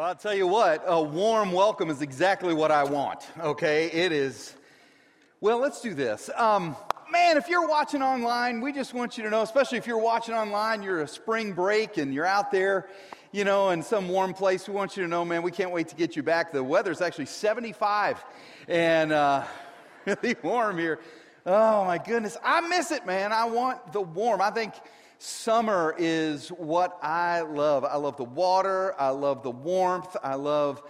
Well, I'll tell you what, a warm welcome is exactly what I want, okay? It is. Well, let's do this. Um, man, if you're watching online, we just want you to know, especially if you're watching online, you're a spring break and you're out there, you know, in some warm place, we want you to know, man, we can't wait to get you back. The weather's actually 75 and uh, really warm here. Oh, my goodness. I miss it, man. I want the warm. I think Summer is what I love. I love the water. I love the warmth. I love,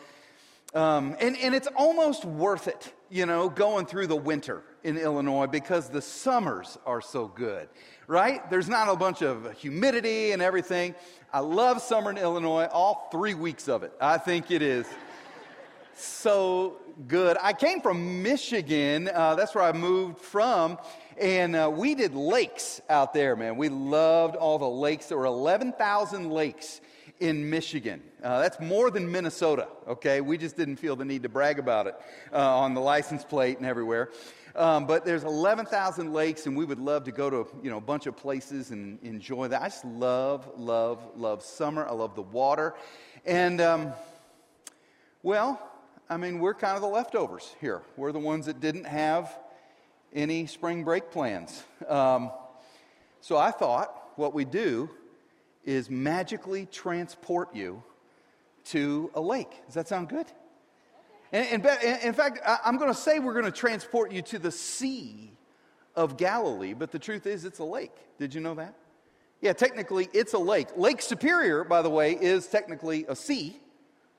um, and, and it's almost worth it, you know, going through the winter in Illinois because the summers are so good, right? There's not a bunch of humidity and everything. I love summer in Illinois, all three weeks of it. I think it is so good. I came from Michigan. Uh, that's where I moved from. And uh, we did lakes out there, man. We loved all the lakes. There were 11,000 lakes in Michigan. Uh, that's more than Minnesota, okay? We just didn't feel the need to brag about it uh, on the license plate and everywhere. Um, but there's 11,000 lakes, and we would love to go to you know a bunch of places and enjoy that. I just love, love, love summer. I love the water, and um, well, I mean we're kind of the leftovers here. We're the ones that didn't have any spring break plans. Um, so I thought what we do is magically transport you to a lake. Does that sound good? And, and in fact, I'm going to say we're going to transport you to the Sea of Galilee, but the truth is it's a lake. Did you know that? Yeah, technically it's a lake. Lake Superior, by the way, is technically a sea.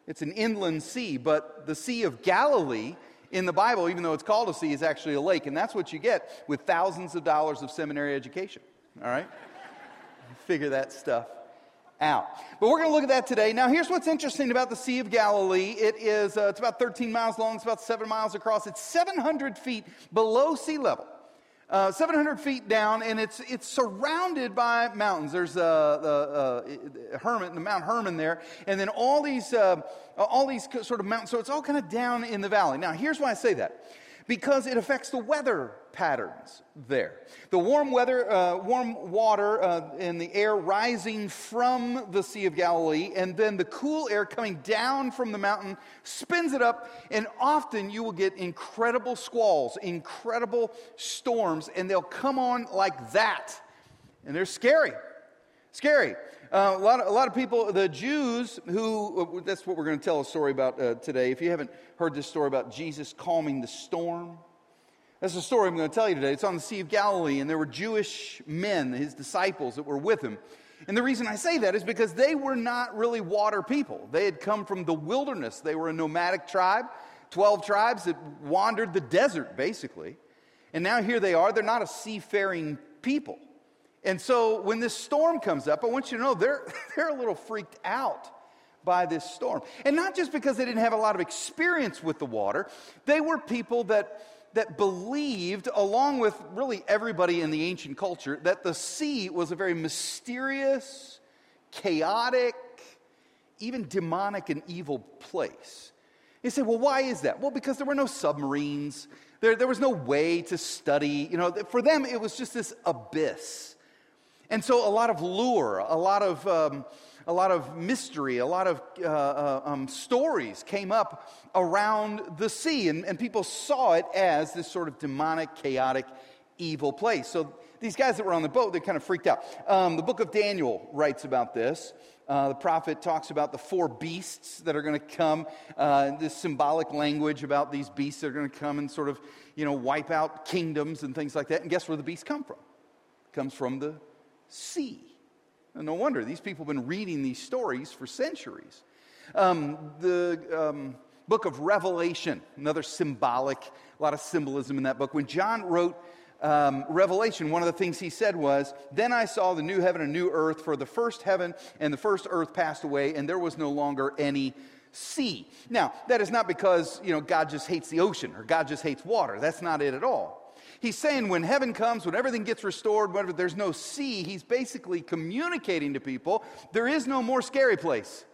It's an inland sea, but the Sea of Galilee in the Bible, even though it's called a sea, is actually a lake. And that's what you get with thousands of dollars of seminary education. All right? Figure that stuff out. But we're going to look at that today. Now, here's what's interesting about the Sea of Galilee. It is, uh, it's about 13 miles long, it's about seven miles across, it's 700 feet below sea level uh, 700 feet down, and it's, it's surrounded by mountains. There's the Hermon, the Mount Hermon there, and then all these, uh, all these sort of mountains. So it's all kind of down in the valley. Now, here's why I say that because it affects the weather patterns there. The warm weather, uh, warm water uh, in the air rising from the Sea of Galilee, and then the cool air coming down from the mountain spins it up, and often you will get incredible squalls, incredible storms, and they'll come on like that. And they're scary. Scary. Uh, a, lot of, a lot of people, the Jews who, uh, that's what we're going to tell a story about uh, today. If you haven't heard this story about Jesus calming the storm, that's the story I'm going to tell you today. It's on the Sea of Galilee, and there were Jewish men, his disciples, that were with him. And the reason I say that is because they were not really water people. They had come from the wilderness, they were a nomadic tribe, 12 tribes that wandered the desert, basically. And now here they are. They're not a seafaring people. And so when this storm comes up, I want you to know they're, they're a little freaked out by this storm. And not just because they didn't have a lot of experience with the water, they were people that, that believed, along with really everybody in the ancient culture, that the sea was a very mysterious, chaotic, even demonic and evil place. You say, well, why is that? Well, because there were no submarines. There, there was no way to study. You know, for them, it was just this abyss and so a lot of lure, a lot of, um, a lot of mystery, a lot of uh, uh, um, stories came up around the sea, and, and people saw it as this sort of demonic, chaotic, evil place. So these guys that were on the boat, they kind of freaked out. Um, the book of Daniel writes about this. Uh, the prophet talks about the four beasts that are going to come, uh, this symbolic language about these beasts that are going to come and sort of, you know, wipe out kingdoms and things like that. And guess where the beasts come from? It comes from the sea. No wonder, these people have been reading these stories for centuries. Um, the um, book of Revelation, another symbolic, a lot of symbolism in that book. When John wrote um, Revelation, one of the things he said was, Then I saw the new heaven and new earth, for the first heaven and the first earth passed away, and there was no longer any sea. Now, that is not because, you know, God just hates the ocean or God just hates water. That's not it at all. He's saying when heaven comes, when everything gets restored, whenever there's no sea, he's basically communicating to people there is no more scary place.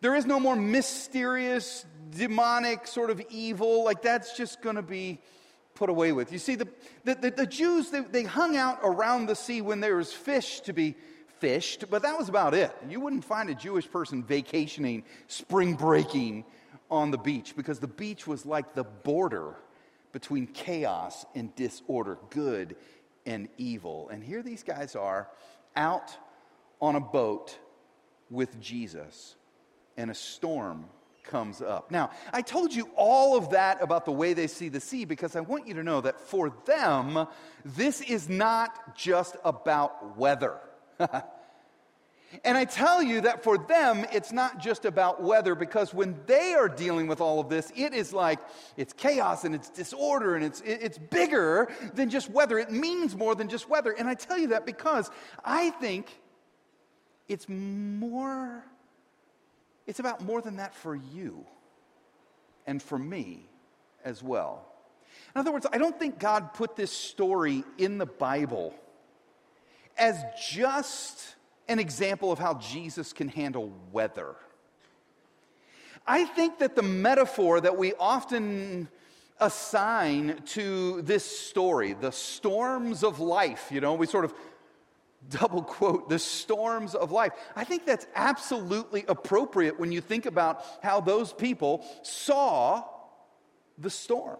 There is no more mysterious, demonic, sort of evil. Like that's just going to be put away with. You see, the, the, the, the Jews, they, they hung out around the sea when there was fish to be fished, but that was about it. You wouldn't find a Jewish person vacationing, spring breaking on the beach because the beach was like the border between chaos and disorder, good and evil. And here these guys are out on a boat with Jesus, and a storm comes up. Now, I told you all of that about the way they see the sea because I want you to know that for them, this is not just about weather. and I tell you that for them, it's not just about weather because when they are dealing with all of this, it is like it's chaos and it's disorder and it's, it's bigger than just weather. It means more than just weather. And I tell you that because I think it's more it's about more than that for you and for me as well. In other words, I don't think God put this story in the Bible as just an example of how Jesus can handle weather. I think that the metaphor that we often assign to this story, the storms of life, you know, we sort of double quote, the storms of life. I think that's absolutely appropriate when you think about how those people saw the storm.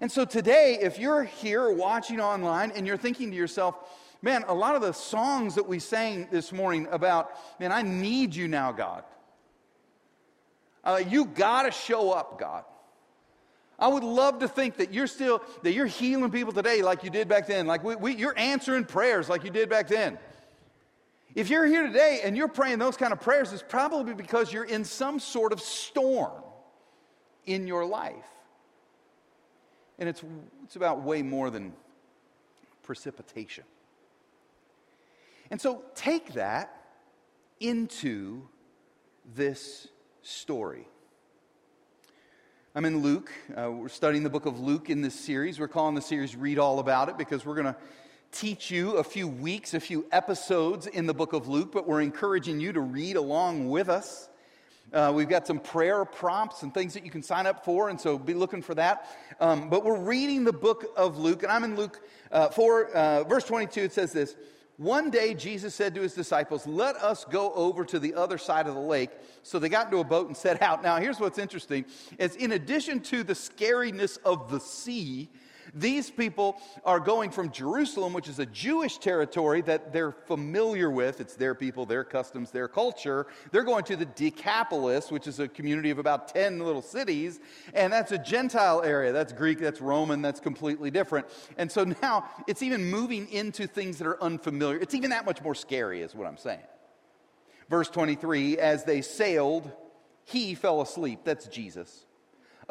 And so today, if you're here watching online and you're thinking to yourself, man, a lot of the songs that we sang this morning about, man, I need you now, God. Uh, you got to show up, God. I would love to think that you're still, that you're healing people today like you did back then. Like we, we, you're answering prayers like you did back then. If you're here today and you're praying those kind of prayers, it's probably because you're in some sort of storm in your life. And it's, it's about way more than precipitation. And so take that into this story. I'm in Luke. Uh, we're studying the book of Luke in this series. We're calling the series Read All About It because we're going to teach you a few weeks, a few episodes in the book of Luke, but we're encouraging you to read along with us. Uh, we've got some prayer prompts and things that you can sign up for, and so be looking for that. Um, but we're reading the book of Luke, and I'm in Luke uh, 4, uh, verse 22. It says this one day, Jesus said to his disciples, Let us go over to the other side of the lake. So they got into a boat and set out. Now, here's what's interesting is in addition to the scariness of the sea, these people are going from Jerusalem, which is a Jewish territory that they're familiar with. It's their people, their customs, their culture. They're going to the Decapolis, which is a community of about 10 little cities. And that's a Gentile area. That's Greek, that's Roman, that's completely different. And so now it's even moving into things that are unfamiliar. It's even that much more scary, is what I'm saying. Verse 23 as they sailed, he fell asleep. That's Jesus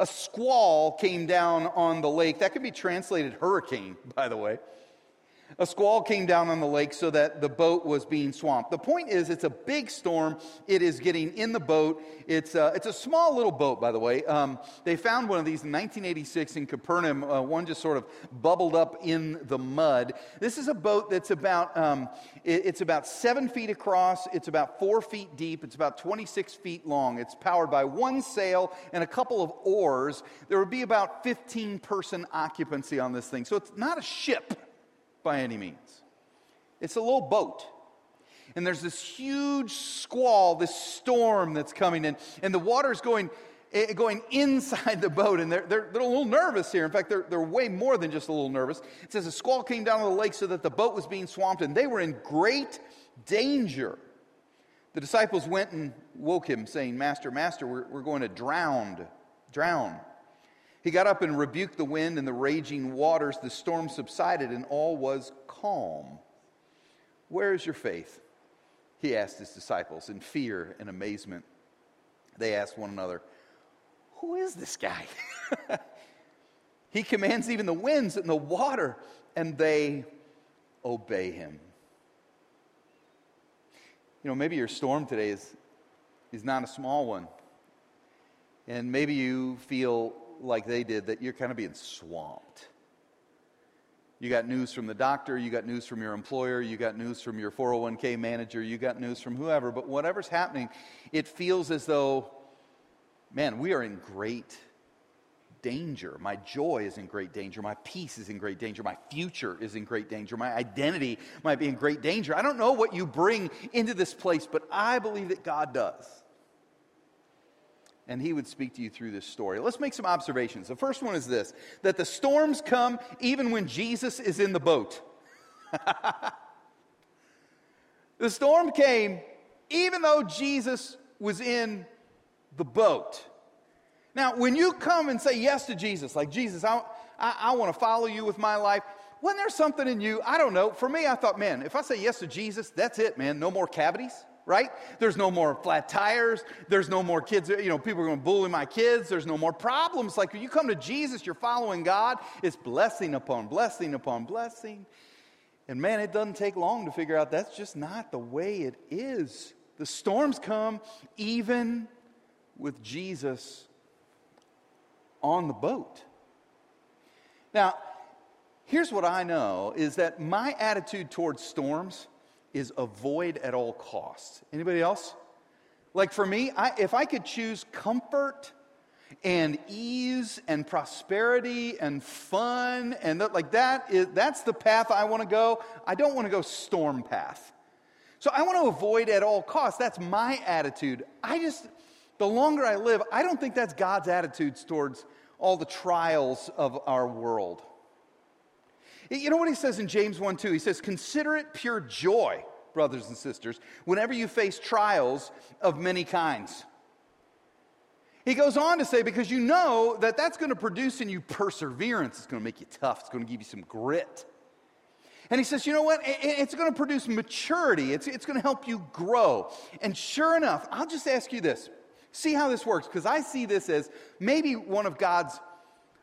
a squall came down on the lake. That could be translated hurricane, by the way. A squall came down on the lake so that the boat was being swamped. The point is, it's a big storm. It is getting in the boat. It's a, uh, it's a small little boat, by the way. Um, they found one of these in 1986 in Capernaum. Uh, one just sort of bubbled up in the mud. This is a boat that's about, um, it, it's about seven feet across. It's about four feet deep. It's about 26 feet long. It's powered by one sail and a couple of oars. There would be about 15 person occupancy on this thing. So it's not a ship by any means. It's a little boat. And there's this huge squall, this storm that's coming in, and the water's going, eh, going inside the boat, and they're, they're, they're a little nervous here. In fact, they're, they're way more than just a little nervous. It says a squall came down on the lake so that the boat was being swamped, and they were in great danger. The disciples went and woke him, saying, Master, Master, we're, we're going to drown, drown. He got up and rebuked the wind and the raging waters. The storm subsided and all was calm. Where is your faith? He asked his disciples in fear and amazement. They asked one another, Who is this guy? he commands even the winds and the water, and they obey him. You know, maybe your storm today is, is not a small one. And maybe you feel like they did that you're kind of being swamped. You got news from the doctor, you got news from your employer, you got news from your 401k manager, you got news from whoever, but whatever's happening, it feels as though, man, we are in great danger. My joy is in great danger. My peace is in great danger. My future is in great danger. My identity might be in great danger. I don't know what you bring into this place, but I believe that God does. And He would speak to you through this story. Let's make some observations. The first one is this that the storms come even when Jesus is in the boat. the storm came even though Jesus was in the boat. Now, when you come and say yes to Jesus, like Jesus, I, I, I want to follow you with my life, when there's something in you, I don't know. For me, I thought, man, if I say yes to Jesus, that's it, man. No more cavities, right? There's no more flat tires. There's no more kids, you know, people are going to bully my kids. There's no more problems. Like when you come to Jesus, you're following God, it's blessing upon blessing upon blessing. And man, it doesn't take long to figure out that's just not the way it is. The storms come even with Jesus on the boat. Now, here's what I know is that my attitude towards storms is avoid at all costs. Anybody else? Like for me, I, if I could choose comfort and ease and prosperity and fun and that, like that is that's the path I want to go. I don't want to go storm path. So I want to avoid at all costs. That's my attitude. I just the longer I live, I don't think that's God's attitudes towards all the trials of our world. You know what he says in James 1 2? He says, Consider it pure joy, brothers and sisters, whenever you face trials of many kinds. He goes on to say, because you know that that's going to produce in you perseverance. It's going to make you tough. It's going to give you some grit. And he says, you know what? It's going to produce maturity. It's, it's going to help you grow. And sure enough, I'll just ask you this See how this works, because I see this as maybe one of God's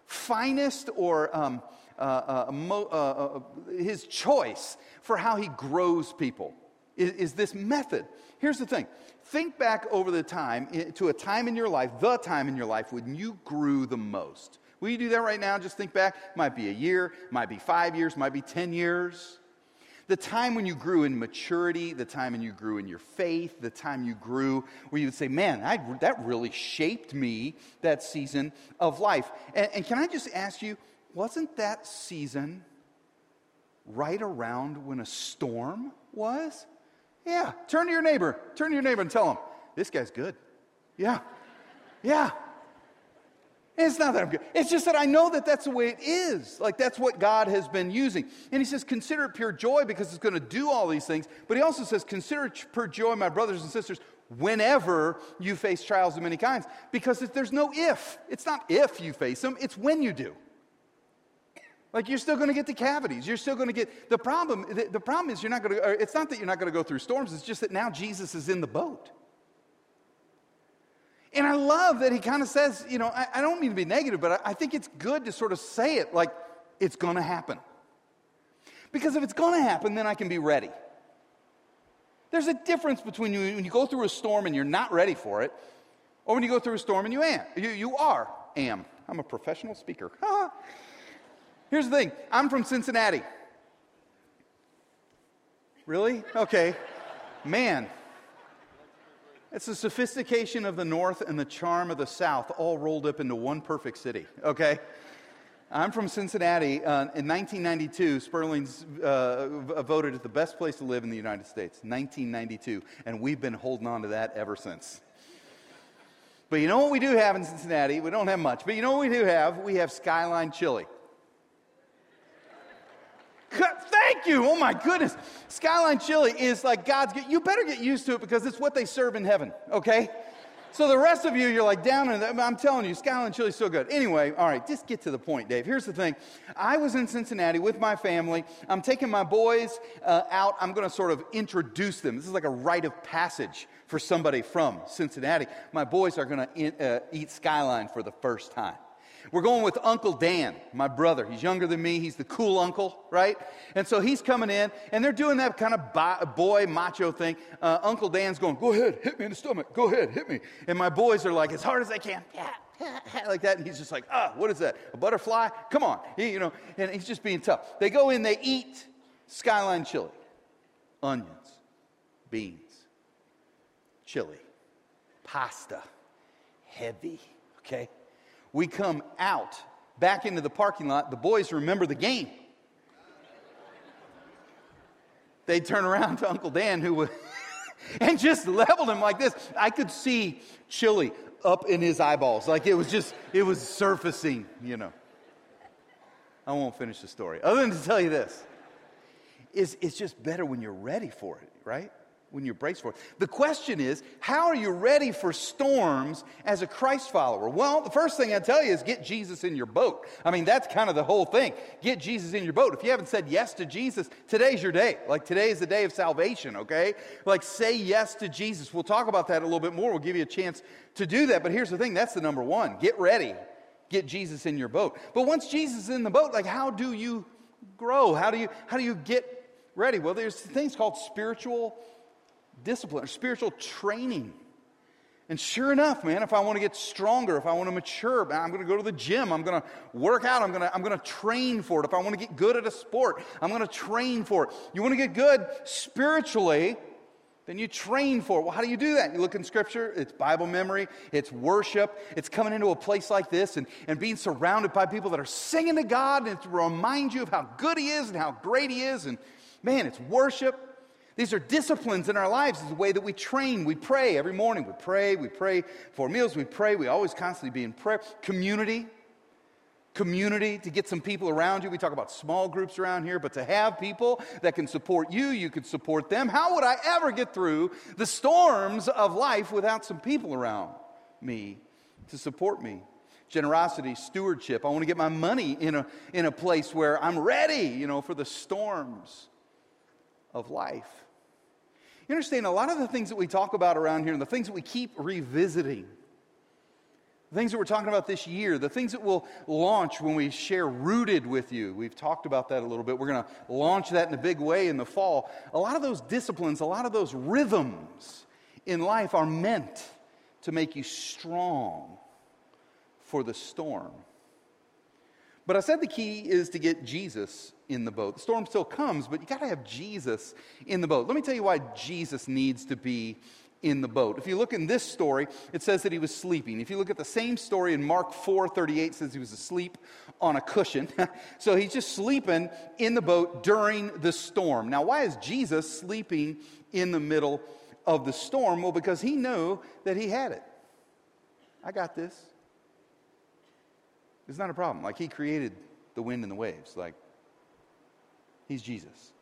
finest or um, uh, uh, mo- uh, uh, his choice for how he grows people is, is, this method. Here's the thing think back over the time to a time in your life, the time in your life when you grew the most. Will you do that right now? Just think back. Might be a year, might be five years, might be 10 years. The time when you grew in maturity, the time when you grew in your faith, the time you grew where you would say, man, I, that really shaped me, that season of life. And, and can I just ask you, wasn't that season right around when a storm was? Yeah. Turn to your neighbor. Turn to your neighbor and tell him, this guy's good. Yeah. Yeah. It's not that I'm good. It's just that I know that that's the way it is. Like that's what God has been using. And he says, consider it pure joy because it's going to do all these things. But he also says, consider it pure joy, my brothers and sisters, whenever you face trials of many kinds. Because there's no if. It's not if you face them, it's when you do. Like you're still going to get the cavities. You're still going to get the problem. The, the problem is you're not going to. It's not that you're not going to go through storms. It's just that now Jesus is in the boat. And I love that he kind of says, you know, I, I, don't mean to be negative, but I, I think it's good to sort of say it like it's going to happen. Because if it's going to happen, then I can be ready. There's a difference between you, when you go through a storm and you're not ready for it, or when you go through a storm and you am. You, you are, am. I'm a professional speaker. Here's the thing I'm from Cincinnati. Really? Okay. Man, it's the sophistication of the North and the charm of the South all rolled up into one perfect city, okay? I'm from Cincinnati. Uh, in 1992, Sperling's uh, voted as the best place to live in the United States. 1992. And we've been holding on to that ever since. But you know what we do have in Cincinnati? We don't have much. But you know what we do have? We have Skyline Chili. Thank you. Oh my goodness. Skyline chili is like God's. You better get used to it because it's what they serve in heaven, okay? So the rest of you, you're like down in I'm telling you, Skyline chili is so good. Anyway, all right, just get to the point, Dave. Here's the thing. I was in Cincinnati with my family. I'm taking my boys uh, out. I'm going to sort of introduce them. This is like a rite of passage for somebody from Cincinnati. My boys are going to uh, eat Skyline for the first time. We're going with Uncle Dan, my brother. He's younger than me. He's the cool uncle, right? And so he's coming in, and they're doing that kind of boy macho thing. Uh, uncle Dan's going, Go ahead, hit me in the stomach. Go ahead, hit me. And my boys are like, As hard as I can. Yeah. like that, and he's just like, ah, what is that? A butterfly? Come on, he, you know. And he's just being tough. They go in, they eat skyline chili, onions, beans, chili, pasta, heavy. Okay, We come out back into the parking lot. The boys remember the game. They turn around to Uncle Dan, who was, and just leveled him like this. I could see chili up in his eyeballs. Like it was just, it was surfacing, you know. I won't finish the story. Other than to tell you this, it's, it's just better when you're ready for it, right? When you brace for it. The question is, how are you ready for storms as a Christ follower? Well, the first thing I tell you is get Jesus in your boat. I mean, that's kind of the whole thing. Get Jesus in your boat. If you haven't said yes to Jesus, today's your day. Like today is the day of salvation, okay? Like say yes to Jesus. We'll talk about that a little bit more. We'll give you a chance to do that. But here's the thing, that's the number 1. Get ready. Get Jesus in your boat. But once Jesus is in the boat, like how do you grow? How do you how do you get ready? Well, there's things called spiritual discipline or spiritual training. And sure enough, man, if I want to get stronger, if I want to mature, man, I'm going to go to the gym. I'm going to work out. I'm going to, I'm going to train for it. If I want to get good at a sport, I'm going to train for it. You want to get good spiritually, then you train for it. Well, how do you do that? You look in Scripture, it's Bible memory, it's worship, it's coming into a place like this and, and being surrounded by people that are singing to God and to remind you of how good He is and how great He is. And man, it's worship. These are disciplines in our lives. It's the way that we train. We pray every morning. We pray. We pray for meals. We pray. We always constantly be in prayer. Community. Community to get some people around you. We talk about small groups around here, but to have people that can support you, you can support them. How would I ever get through the storms of life without some people around me to support me? Generosity, stewardship. I want to get my money in a, in a place where I'm ready, you know, for the storms of life. You understand, a lot of the things that we talk about around here and the things that we keep revisiting, the things that we're talking about this year, the things that we'll launch when we share Rooted with you. We've talked about that a little bit. We're going to launch that in a big way in the fall. A lot of those disciplines, a lot of those rhythms in life are meant to make you strong for the storm. But I said the key is to get Jesus in the boat. The storm still comes, but you got to have Jesus in the boat. Let me tell you why Jesus needs to be in the boat. If you look in this story, it says that he was sleeping. If you look at the same story in Mark 4:38 says he was asleep on a cushion. so he's just sleeping in the boat during the storm. Now, why is Jesus sleeping in the middle of the storm? Well, because he knew that he had it. I got this. It's not a problem. Like he created the wind and the waves. Like He's Jesus.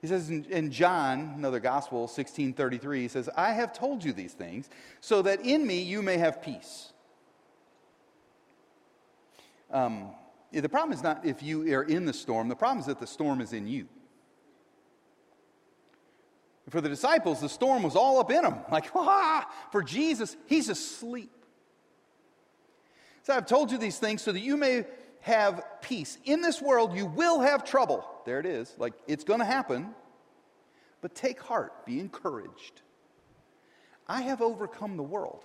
He says in, in, John, another gospel, 1633, he says, I have told you these things so that in me you may have peace. Um, the problem is not if you are in the storm, the problem is that the storm is in you. For the disciples, the storm was all up in them. Like, ah! For Jesus, he's asleep. So I've told you these things so that you may have peace. In this world, you will have trouble. There it is. Like, it's going to happen. But take heart, be encouraged. I have overcome the world.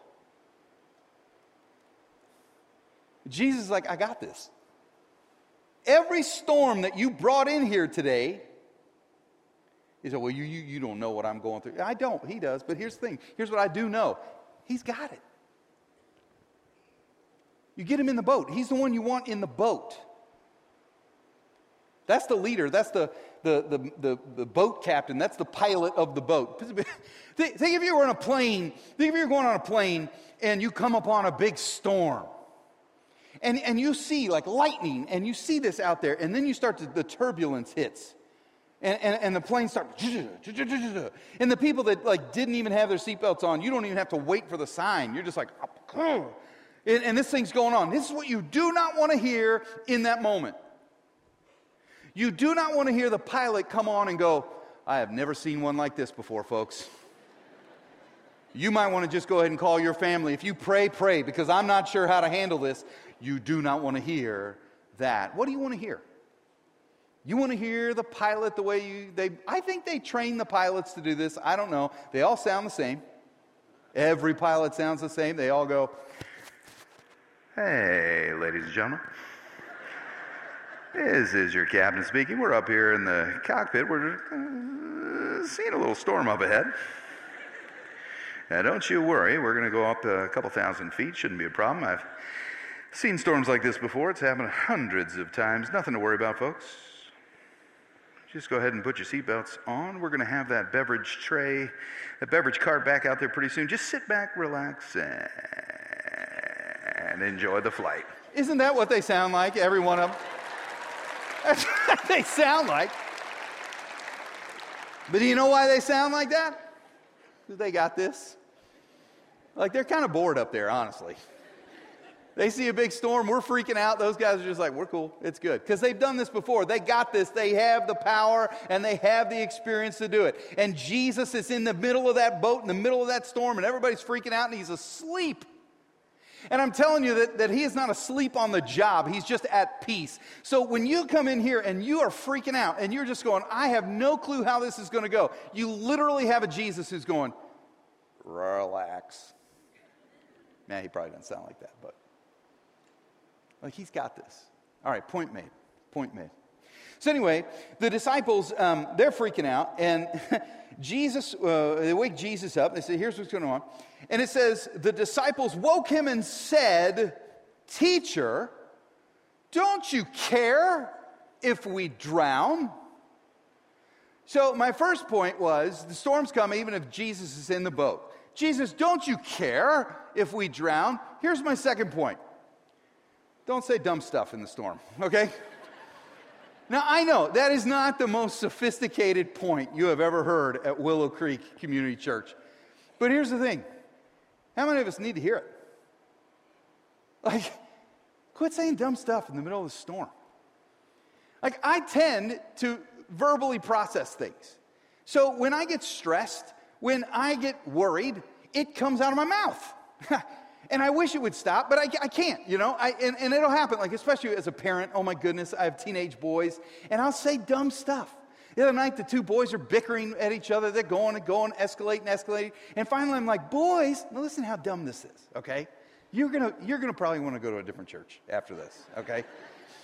Jesus is like, I got this. Every storm that you brought in here today, he said, Well, you, you, you don't know what I'm going through. I don't. He does. But here's the thing here's what I do know He's got it. You get him in the boat. He's the one you want in the boat. That's the leader. That's the, the, the, the, the boat captain. That's the pilot of the boat. think, if you were on a plane, think if you're going on a plane and you come upon a big storm. And, and you see like lightning, and you see this out there, and then you start to, the turbulence hits. And, and, and, the plane starts, and the people that like didn't even have their seatbelts on, you don't even have to wait for the sign. You're just like, and, and this thing's going on. This is what you do not want to hear in that moment. You do not want to hear the pilot come on and go, I have never seen one like this before, folks. You might want to just go ahead and call your family. If you pray, pray, because I'm not sure how to handle this. You do not want to hear that. What do you want to hear? You want to hear the pilot the way you they I think they train the pilots to do this. I don't know. They all sound the same. Every pilot sounds the same. They all go, Hey, ladies and gentlemen. This is your captain speaking. We're up here in the cockpit. We're uh, seeing a little storm up ahead. Now, don't you worry. We're going to go up a couple thousand feet. Shouldn't be a problem. I've Seen storms like this before. It's happened hundreds of times. Nothing to worry about, folks. Just go ahead and put your seatbelts on. We're going to have that beverage tray, that beverage cart back out there pretty soon. Just sit back, relax, and enjoy the flight. Isn't that what they sound like, every one of them? That's what they sound like. But do you know why they sound like that? They got this. Like they're kind of bored up there, honestly. They see a big storm, we're freaking out. Those guys are just like, we're cool, it's good. Because they've done this before. They got this, they have the power, and they have the experience to do it. And Jesus is in the middle of that boat, in the middle of that storm, and everybody's freaking out, and he's asleep. And I'm telling you that, that he is not asleep on the job, he's just at peace. So when you come in here and you are freaking out and you're just going, I have no clue how this is going to go, you literally have a Jesus who's going, relax. Man, he probably doesn't sound like that, but like he's got this. All right, point made. Point made. So anyway, the disciples um, they're freaking out, and Jesus uh, they wake Jesus up. They say, "Here's what's going on," and it says the disciples woke him and said, "Teacher, don't you care if we drown?" So my first point was the storms come even if Jesus is in the boat. Jesus, don't you care if we drown? Here's my second point don't say dumb stuff in the storm, okay? Now, I know that is not the most sophisticated point you have ever heard at Willow Creek Community Church. But here's the thing how many of us need to hear it? Like, quit saying dumb stuff in the middle of the storm. Like, I tend to verbally process things. So when I get stressed, when I get worried, it comes out of my mouth. and I wish it would stop, but I, I can't, you know? I, and, and it'll happen, like, especially as a parent. Oh my goodness, I have teenage boys, and I'll say dumb stuff. The other night, the two boys are bickering at each other. They're going and going, escalating, escalating. And finally, I'm like, boys, now listen how dumb this is, okay? You're gonna, you're gonna probably wanna go to a different church after this, okay?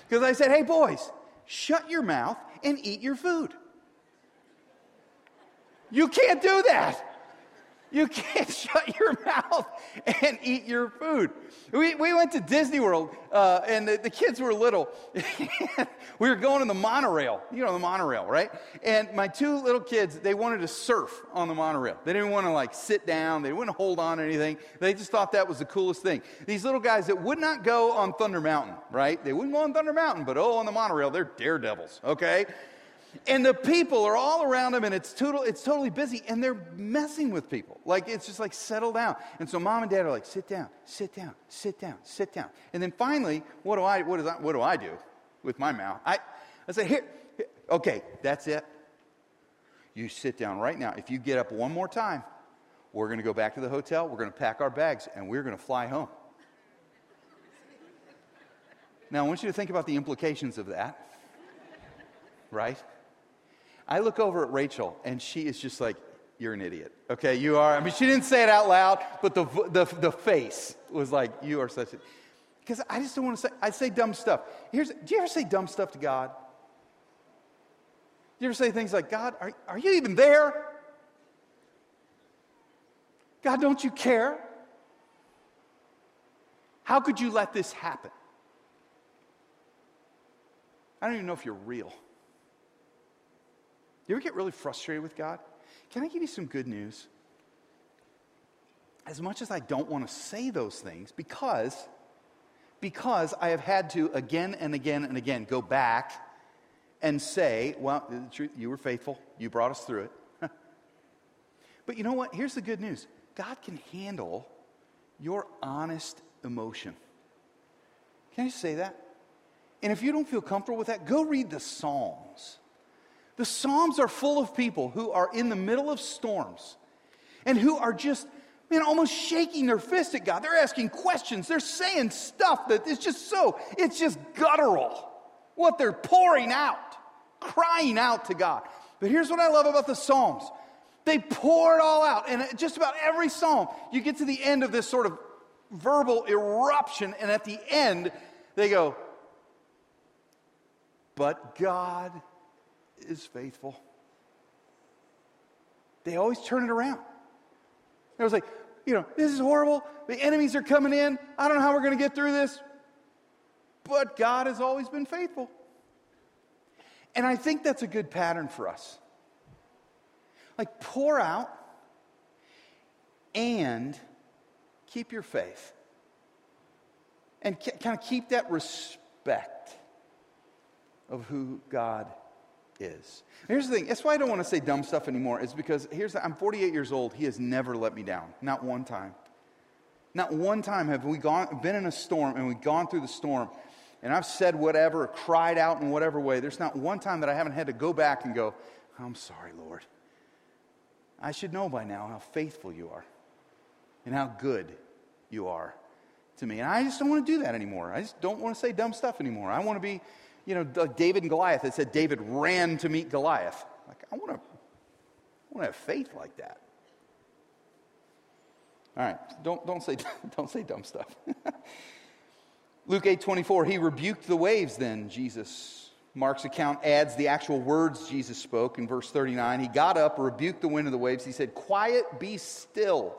Because I said, hey, boys, shut your mouth and eat your food. You can't do that. You can't shut your mouth and eat your food. We, we went to Disney World, uh, and the, the, kids were little. we were going on the monorail, you know, the monorail, right? And my two little kids, they wanted to surf on the monorail. They didn't want to like sit down, they wouldn't hold on to anything. They just thought that was the coolest thing. These little guys that would not go on Thunder Mountain, right? They wouldn't go on Thunder Mountain, but oh, on the monorail, they're daredevils, okay? And the people are all around them, and it's, total, it's totally busy, and they're messing with people. Like, it's just like, settle down. And so mom and dad are like, sit down, sit down, sit down, sit down. And then finally, what do I, what, is I, what do, I do with my mouth? I, I say, here, here, okay, that's it. You sit down right now. If you get up one more time, we're going to go back to the hotel, we're going to pack our bags, and we're going to fly home. Now, I want you to think about the implications of that, right? I look over at Rachel, and she is just like, You're an idiot. Okay, you are. I mean, she didn't say it out loud, but the, the, the face was like, You are such a. Because I just don't want to say, I say dumb stuff. Here's, do you ever say dumb stuff to God? Do you ever say things like, God, are, are you even there? God, don't you care? How could you let this happen? I don't even know if you're real. You ever get really frustrated with God? Can I give you some good news? As much as I don't want to say those things, because, because I have had to again and again and again go back and say, well, truth, you were faithful, you brought us through it. but you know what? Here's the good news God can handle your honest emotion. Can I say that? And if you don't feel comfortable with that, go read the Psalms. The Psalms are full of people who are in the middle of storms and who are just, man, almost shaking their fist at God. They're asking questions. They're saying stuff that is just so, it's just guttural. What they're pouring out, crying out to God. But here's what I love about the Psalms they pour it all out. And just about every psalm, you get to the end of this sort of verbal eruption, and at the end, they go, But God is faithful. They always turn it around. It was like, you know, this is horrible. The enemies are coming in. I don't know how we're going to get through this. but God has always been faithful. And I think that's a good pattern for us. Like, pour out and keep your faith. And kind of keep that respect of who God is. Here's the thing. That's why I don't want to say dumb stuff anymore. Is because here's the, I'm 48 years old. He has never let me down. Not one time. Not one time have we gone, been in a storm and we've gone through the storm and I've said whatever, cried out in whatever way. There's not one time that I haven't had to go back and go, I'm sorry, Lord. I should know by now how faithful you are and how good you are to me. And I just don't want to do that anymore. I just don't want to say dumb stuff anymore. I want to be, you know, David and Goliath. It said David ran to meet Goliath. Like, I want to, I want to have faith like that. All right, don't, don't, say, don't say dumb stuff. Luke 8 24, he rebuked the waves then, Jesus. Mark's account adds the actual words Jesus spoke in verse 39. He got up, rebuked the wind of the waves. He said, Quiet, be still.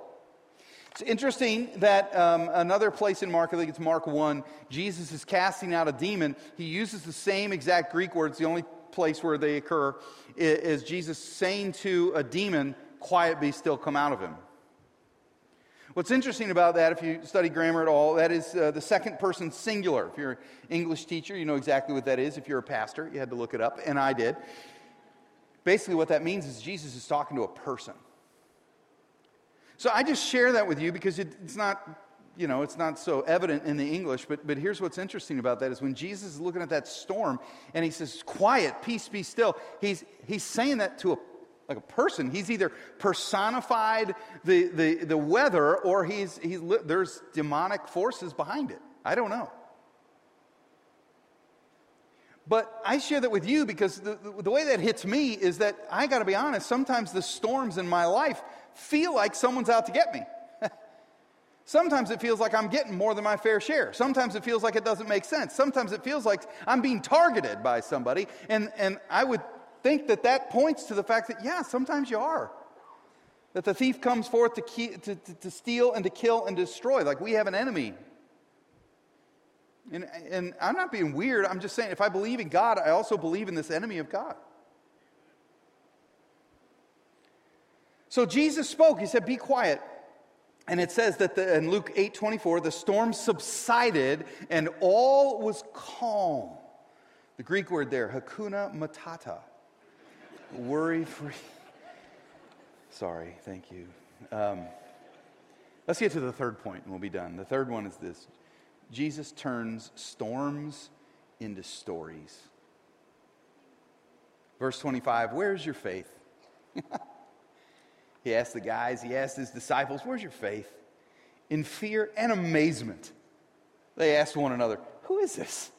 It's interesting that um, another place in Mark, I think it's Mark 1, Jesus is casting out a demon. He uses the same exact Greek words. The only place where they occur is Jesus saying to a demon, Quiet, be still, come out of him. What's interesting about that, if you study grammar at all, that is uh, the second person singular. If you're an English teacher, you know exactly what that is. If you're a pastor, you had to look it up, and I did. Basically, what that means is Jesus is talking to a person. So I just share that with you because it, it's not, you know, it's not so evident in the English. But, but here's what's interesting about that is when Jesus is looking at that storm and he says, Quiet, peace, be still, he's, he's saying that to a like a person. He's either personified the, the, the weather or he's, he's, there's demonic forces behind it. I don't know. But I share that with you because the, the, way that hits me is that I got to be honest, sometimes the storms in my life feel like someone's out to get me. Sometimes it feels like I'm getting more than my fair share. Sometimes it feels like it doesn't make sense. Sometimes it feels like I'm being targeted by somebody. And, and I would think that that points to the fact that, yeah, sometimes you are. That the thief comes forth to, key, to, to, to steal and to kill and destroy. Like we have an enemy. And, and I'm not being weird. I'm just saying, if I believe in God, I also believe in this enemy of God. So Jesus spoke. He said, Be quiet. And it says that the, in Luke 8 24, the storm subsided and all was calm. The Greek word there, hakuna matata worry free. Sorry, thank you. Um, let's get to the third point and we'll be done. The third one is this Jesus turns storms into stories. Verse 25, where's your faith? he asked the guys, he asked his disciples, where's your faith? In fear and amazement, they asked one another, who is this?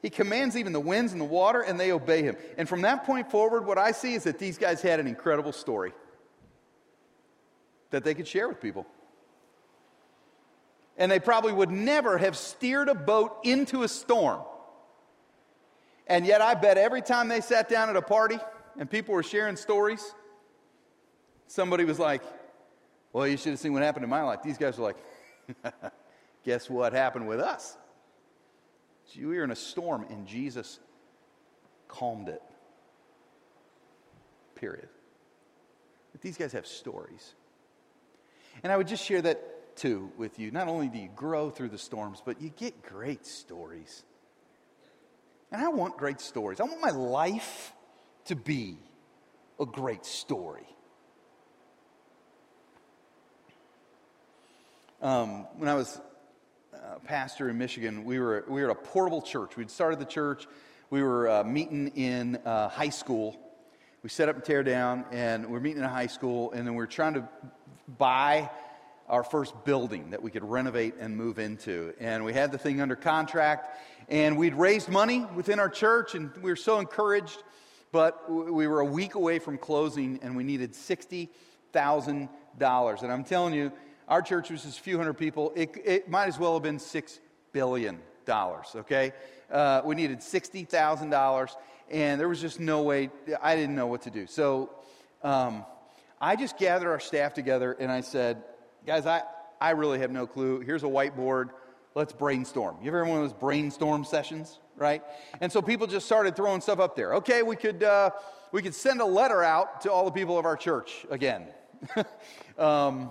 He commands even the winds and the water, and they obey him. And from that point forward, what I see is that these guys had an incredible story that they could share with people. And they probably would never have steered a boat into a storm. And yet, I bet every time they sat down at a party and people were sharing stories, somebody was like, Well, you should have seen what happened in my life. These guys were like, Guess what happened with us? So we were in a storm, and Jesus calmed it. Period. But these guys have stories. And I would just share that too with you. Not only do you grow through the storms, but you get great stories. And I want great stories. I want my life to be a great story. Um, when I was uh, pastor in Michigan, we were, we were a portable church. We'd started the church. We were uh, meeting in uh, high school. We set up and tear down, and we we're meeting in a high school, and then we are trying to buy our first building that we could renovate and move into. And we had the thing under contract, and we'd raised money within our church, and we were so encouraged. But we were a week away from closing, and we needed $60,000. And I'm telling you, our church was just a few hundred people. It, it might as well have been $6 billion, okay? Uh, we needed $60,000, and there was just no way, I didn't know what to do. So um, I just gathered our staff together and I said, guys, I, I really have no clue. Here's a whiteboard. let's brainstorm. You ever had one of those brainstorm sessions, right? And so people just started throwing stuff up there. Okay, we could, uh, we could send a letter out to all the people of our church again. um,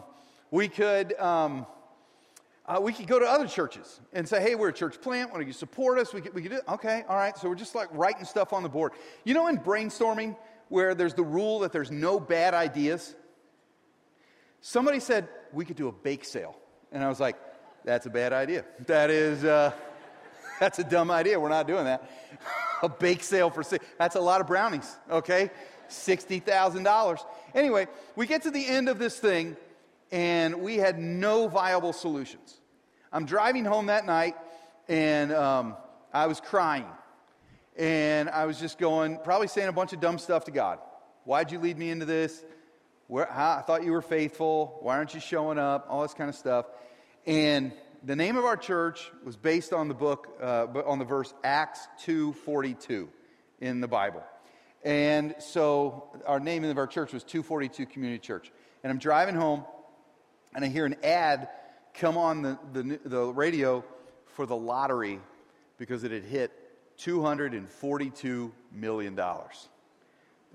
we could. Um, uh, we could go to other churches and say, hey, we're a church plant. Why don't you support us? We could, we could do it. Okay, all right. So we're just like writing stuff on the board. You know, in brainstorming, where there's the rule that there's no bad ideas, somebody said we could do a bake sale. And I was like, that's a bad idea. That is, uh, that's a dumb idea. We're not doing that. a bake sale for six, that's a lot of brownies, okay? $60,000. Anyway, we get to the end of this thing and we had no viable solutions. I'm driving home that night, and um, I was crying. And I was just going, probably saying a bunch of dumb stuff to God. Why'd you lead me into this? Where, I thought you were faithful. Why aren't you showing up? All this kind of stuff. And the name of our church was based on the book, uh, on the verse Acts 2.42 in the Bible. And so our name of our church was 242 Community Church. And I'm driving home, and I hear an ad come on the, the, the radio for the lottery because it had hit $242 million. And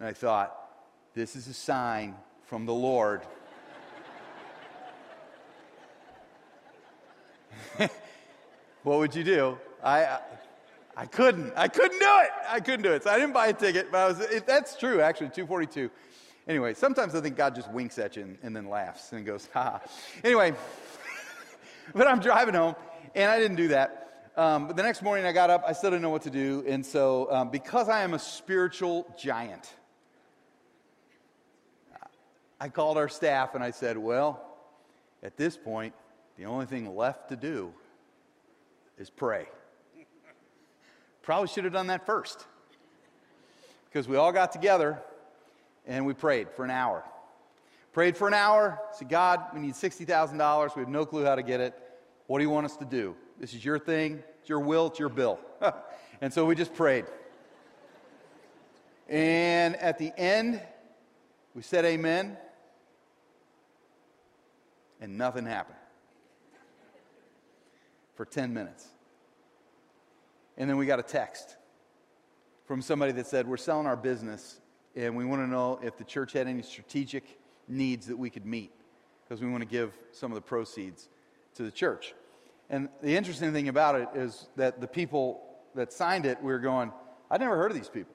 I thought, this is a sign from the Lord. what would you do? I, I, I, couldn't. I couldn't do it. I couldn't do it. So I didn't buy a ticket, but I was, that's true, actually, 242. Anyway, sometimes I think God just winks at you and, and then laughs and goes, ha. Anyway, but I'm driving home, and I didn't do that. Um, but the next morning I got up, I still didn't know what to do. And so, um, because I am a spiritual giant, I called our staff and I said, Well, at this point, the only thing left to do is pray. Probably should have done that first. Because we all got together and we prayed for an hour. Prayed for an hour, said, God, we need $60,000. We have no clue how to get it. What do you want us to do? This is your thing, it's your will, it's your bill. and so we just prayed. And at the end, we said amen, and nothing happened for 10 minutes. And then we got a text from somebody that said, We're selling our business and we want to know if the church had any strategic needs that we could meet because we want to give some of the proceeds to the church. And the interesting thing about it is that the people that signed it, we were going, I'd never heard of these people.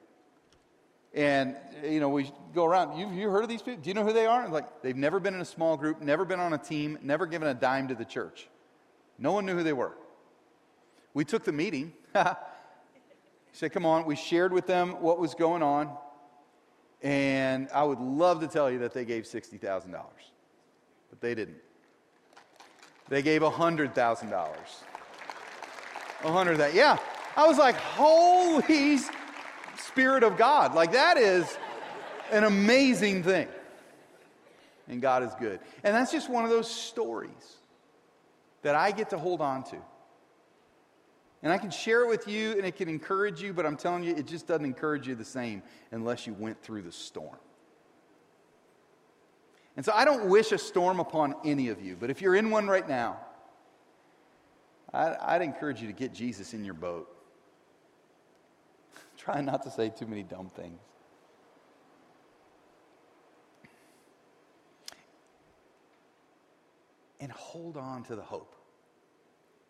And, you know, we go around, you, you heard of these people? Do you know who they are? And like, they've never been in a small group, never been on a team, never given a dime to the church. No one knew who they were. We took the meeting. said, come on. We shared with them what was going on. And I would love to tell you that they gave $60,000, but they didn't. They gave $100,000. A hundred that, yeah. I was like, holy Spirit of God. Like, that is an amazing thing. And God is good. And that's just one of those stories that I get to hold on to. And I can share it with you and it can encourage you, but I'm telling you, it just doesn't encourage you the same unless you went through the storm. And so I don't wish a storm upon any of you, but if you're in one right now, I'd, encourage you to get Jesus in your boat. Try not to say too many dumb things. And hold on to the hope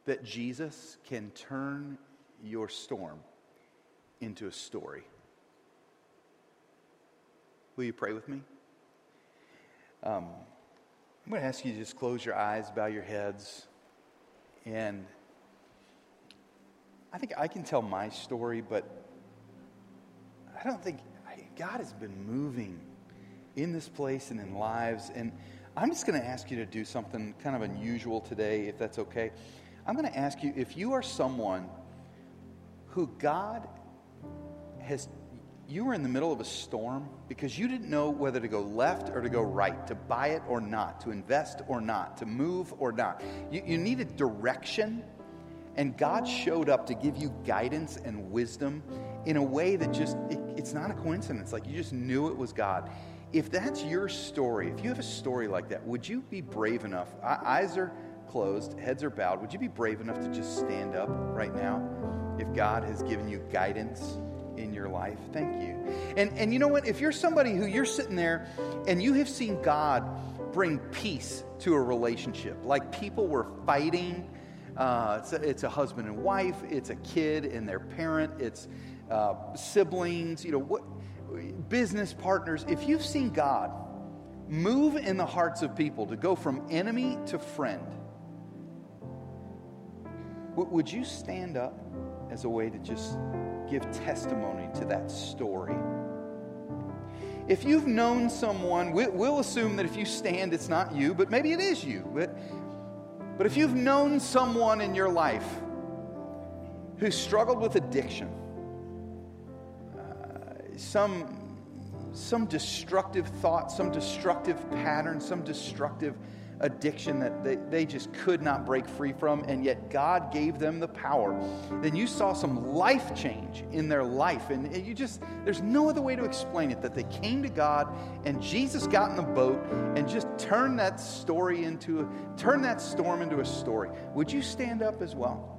that Jesus can turn your storm into a story. Will you pray with me? Um, I'm going to ask you to just close your eyes, bow your heads, and I think I can tell my story, but I don't think God has been moving in this place and in lives. And I'm just going to ask you to do something kind of unusual today, if that's okay. I'm going to ask you if you are someone who God has, you were in the middle of a storm because you didn't know whether to go left or to go right, to buy it or not, to invest or not, to move or not. You, you needed direction, and God showed up to give you guidance and wisdom in a way that just, it, it's not a coincidence. Like you just knew it was God. If that's your story, if you have a story like that, would you be brave enough? Are closed, heads are bowed, would you be brave enough to just stand up right now if God has given you guidance in your life? Thank you. And, and you know what? If you're somebody who you're sitting there and you have seen God bring peace to a relationship, like people were fighting, uh, it's, a, it's, a, husband and wife, it's a kid and their parent, it's uh, siblings, you know, what, business partners. If you've seen God, move in the hearts of people to go from enemy to friend, would you stand up as a way to just give testimony to that story? If you've known someone, we'll assume that if you stand, it's not you, but maybe it is you. But, but if you've known someone in your life who struggled with addiction, uh, some some destructive thought, some destructive pattern, some destructive addiction that they, they just could not break free from, and yet God gave them the power, then you saw some life change in their life. And you just, there's no other way to explain it that they came to God and Jesus got in the boat and just turned that story into, turned that storm into a story. Would you stand up as well?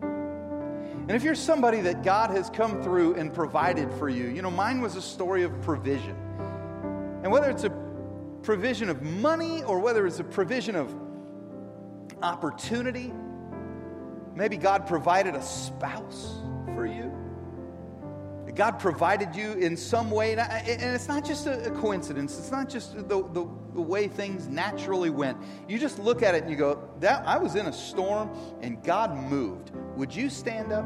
And if you're somebody that God has come through and provided for you, you know, mine was a story of provision. And whether it's a provision of money or whether it's a provision of opportunity, maybe God provided a spouse for you. God provided you in some way, and it's not just a coincidence. It's not just the, the, the, way things naturally went. You just look at it and you go, "That I was in a storm, and God moved." Would you stand up?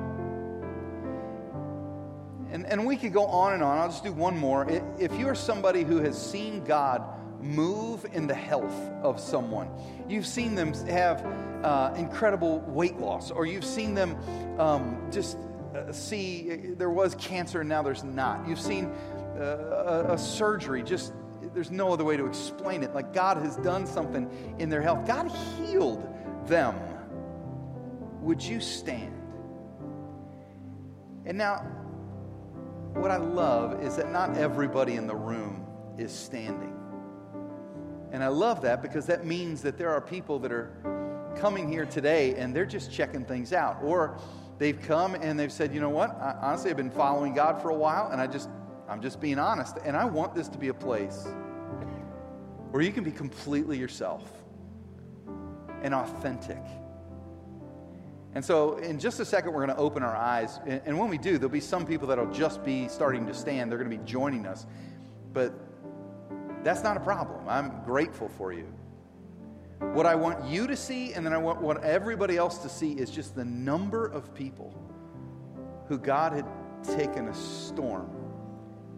And, and we could go on and on. I'll just do one more. If you are somebody who has seen God move in the health of someone, you've seen them have uh, incredible weight loss, or you've seen them um, just uh, see there was cancer and now there's not. You've seen uh, a, a surgery, just there's no other way to explain it. Like God has done something in their health, God healed them. Would you stand? And now, what I love is that not everybody in the room is standing. And I love that because that means that there are people that are coming here today and they're just checking things out. Or they've come and they've said, you know what? I, honestly, I've been following God for a while, and I just, I'm just being honest, and I want this to be a place where you can be completely yourself and authentic. And so, in just a second, we're going to open our eyes. And, when we do, there'll be some people that'll just be starting to stand. They're going to be joining us. But that's not a problem. I'm grateful for you. What I want you to see, and then I want what everybody else to see, is just the number of people who God had taken a storm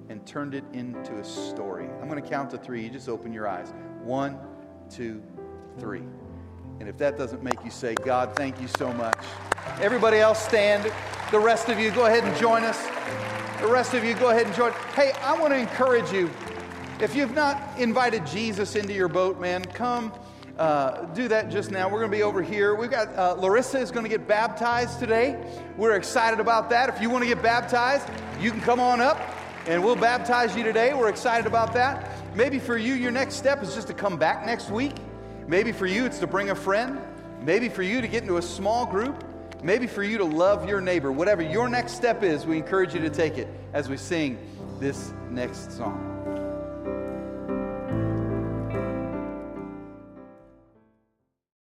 and turned it into a story. I'm going to count to three. You just open your eyes. One, two, three. And if that doesn't make you say, God, thank you so much. Everybody else stand. The rest of you, go ahead and join us. The rest of you, go ahead and join. Hey, I want to encourage you. If you've not invited Jesus into your boat, man, come uh, do that just now. We're going to be over here. We've got uh, Larissa is going to get baptized today. We're excited about that. If you want to get baptized, you can come on up and we'll baptize you today. We're excited about that. Maybe for you, your next step is just to come back next week. Maybe for you, it's to bring a friend. Maybe for you to get into a small group. Maybe for you to love your neighbor. Whatever your next step is, we encourage you to take it as we sing this next song.